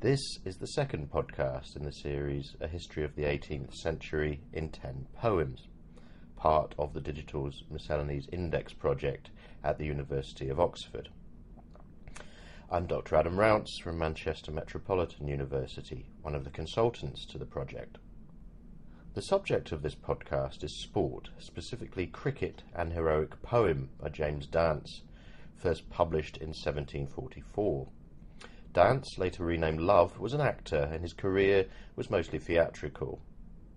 This is the second podcast in the series A History of the 18th Century in 10 Poems, part of the Digital's Miscellanies Index project at the University of Oxford. I'm Dr. Adam Rounce from Manchester Metropolitan University, one of the consultants to the project. The subject of this podcast is sport, specifically cricket and heroic poem by James Dance, first published in 1744. Dance, later renamed Love, was an actor and his career was mostly theatrical.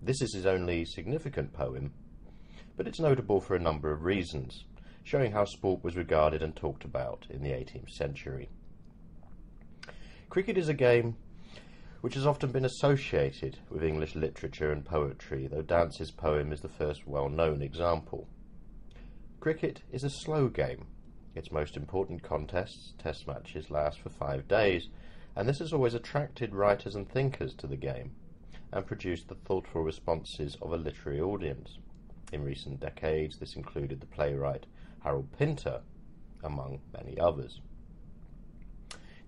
This is his only significant poem, but it's notable for a number of reasons, showing how sport was regarded and talked about in the 18th century. Cricket is a game which has often been associated with English literature and poetry, though Dance's poem is the first well known example. Cricket is a slow game. Its most important contests, test matches, last for five days, and this has always attracted writers and thinkers to the game and produced the thoughtful responses of a literary audience. In recent decades, this included the playwright Harold Pinter, among many others.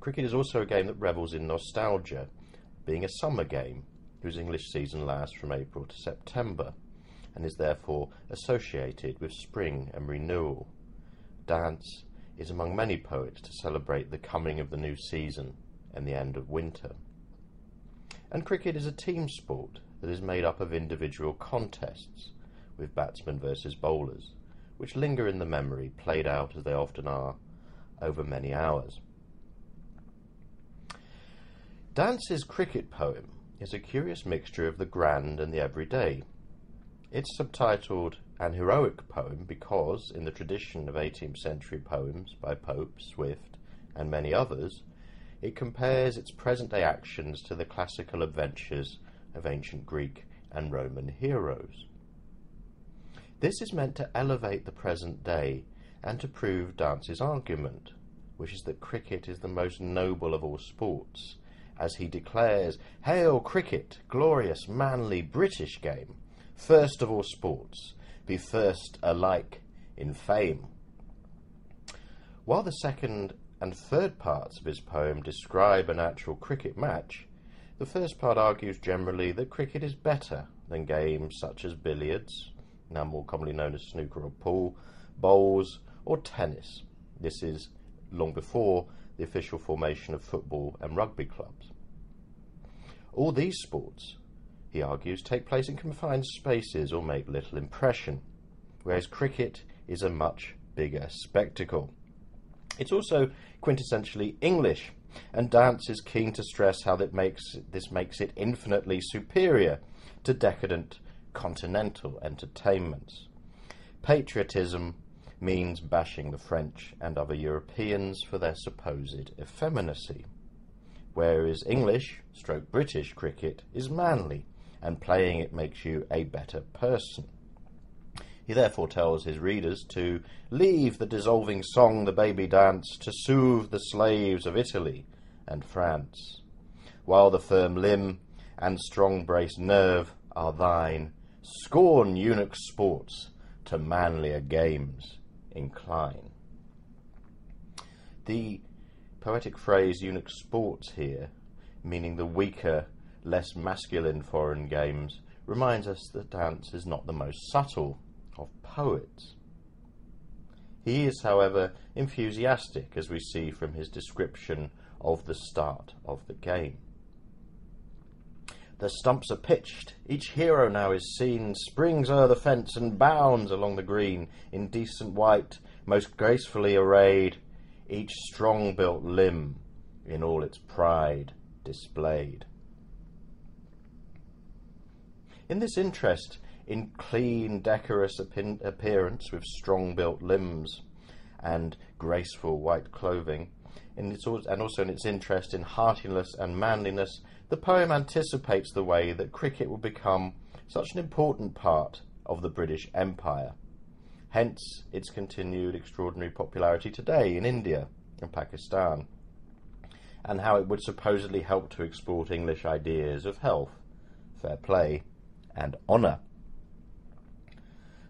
Cricket is also a game that revels in nostalgia being a summer game whose English season lasts from April to September and is therefore associated with spring and renewal. Dance is among many poets to celebrate the coming of the new season and the end of winter. And cricket is a team sport that is made up of individual contests with batsmen versus bowlers, which linger in the memory, played out as they often are, over many hours. Dance's cricket poem is a curious mixture of the grand and the everyday. It's subtitled An Heroic Poem because, in the tradition of 18th century poems by Pope, Swift, and many others, it compares its present day actions to the classical adventures of ancient Greek and Roman heroes. This is meant to elevate the present day and to prove Dance's argument, which is that cricket is the most noble of all sports as he declares, Hail cricket, glorious, manly, British game, first of all sports, be first alike in fame. While the second and third parts of his poem describe an actual cricket match, the first part argues generally that cricket is better than games such as billiards, now more commonly known as snooker or pool, bowls, or tennis. This is long before the official formation of football and rugby clubs. All these sports, he argues, take place in confined spaces or make little impression, whereas cricket is a much bigger spectacle. It's also quintessentially English, and Dance is keen to stress how that makes this makes it infinitely superior to decadent continental entertainments. Patriotism means bashing the French and other Europeans for their supposed effeminacy, whereas English, stroke British cricket is manly, and playing it makes you a better person. He therefore tells his readers to leave the dissolving song, the baby dance, to soothe the slaves of Italy and France, while the firm limb and strong braced nerve are thine. Scorn eunuch sports, to manlier games incline. The poetic phrase eunuch sports here, meaning the weaker, less masculine foreign games, reminds us that Dance is not the most subtle of poets. He is, however, enthusiastic, as we see from his description of the start of the game. The stumps are pitched, each hero now is seen, springs o'er the fence and bounds along the green, in decent white, most gracefully arrayed, each strong built limb in all its pride displayed. In this interest in clean, decorous appearance with strong built limbs and graceful white clothing, its, and also in its interest in heartiness and manliness, the poem anticipates the way that cricket will become such an important part of the British Empire. Hence its continued extraordinary popularity today in India and Pakistan, and how it would supposedly help to export English ideas of health, fair play, and honour.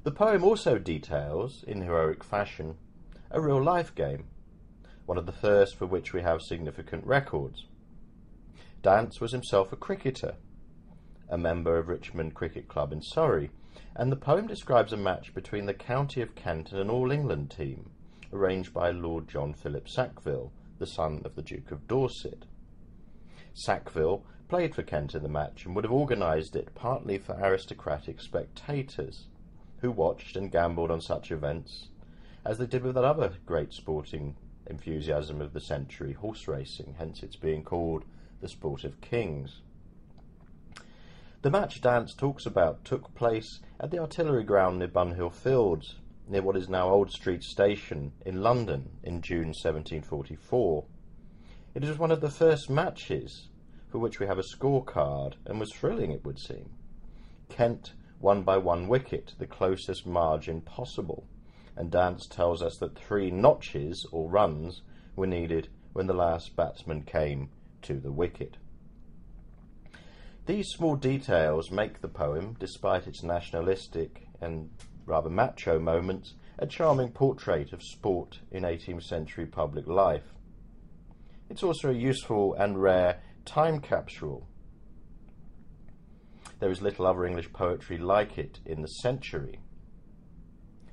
The poem also details, in heroic fashion, a real life game, one of the first for which we have significant records. Dance was himself a cricketer, a member of Richmond Cricket Club in Surrey, and the poem describes a match between the County of Kent and an All England team, arranged by Lord John Philip Sackville, the son of the Duke of Dorset. Sackville played for Kent in the match and would have organised it partly for aristocratic spectators who watched and gambled on such events, as they did with that other great sporting enthusiasm of the century, horse racing, hence its being called the sport of kings. The match Dance talks about took place at the artillery ground near Bunhill Fields, near what is now Old Street Station in London in June 1744. It was one of the first matches for which we have a scorecard, and was thrilling, it would seem. Kent won by one wicket, the closest margin possible, and Dance tells us that three notches, or runs, were needed when the last batsman came to the wicket. These small details make the poem, despite its nationalistic and rather macho moments, a charming portrait of sport in 18th century public life. It's also a useful and rare time capsule. There is little other English poetry like it in the century.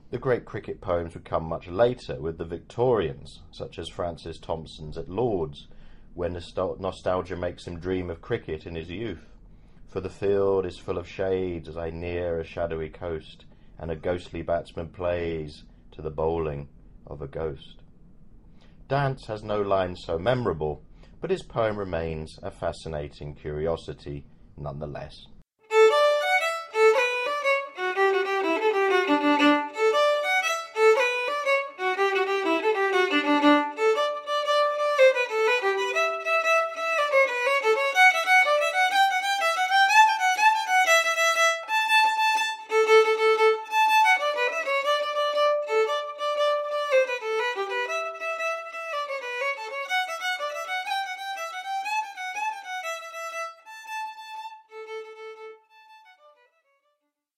The great cricket poems would come much later with the Victorians, such as Francis Thompson's At Lord's, where nostalgia makes him dream of cricket in his youth. For the field is full of shades as I near a shadowy coast, and a ghostly batsman plays to the bowling of a ghost. Dance has no lines so memorable, but his poem remains a fascinating curiosity nonetheless.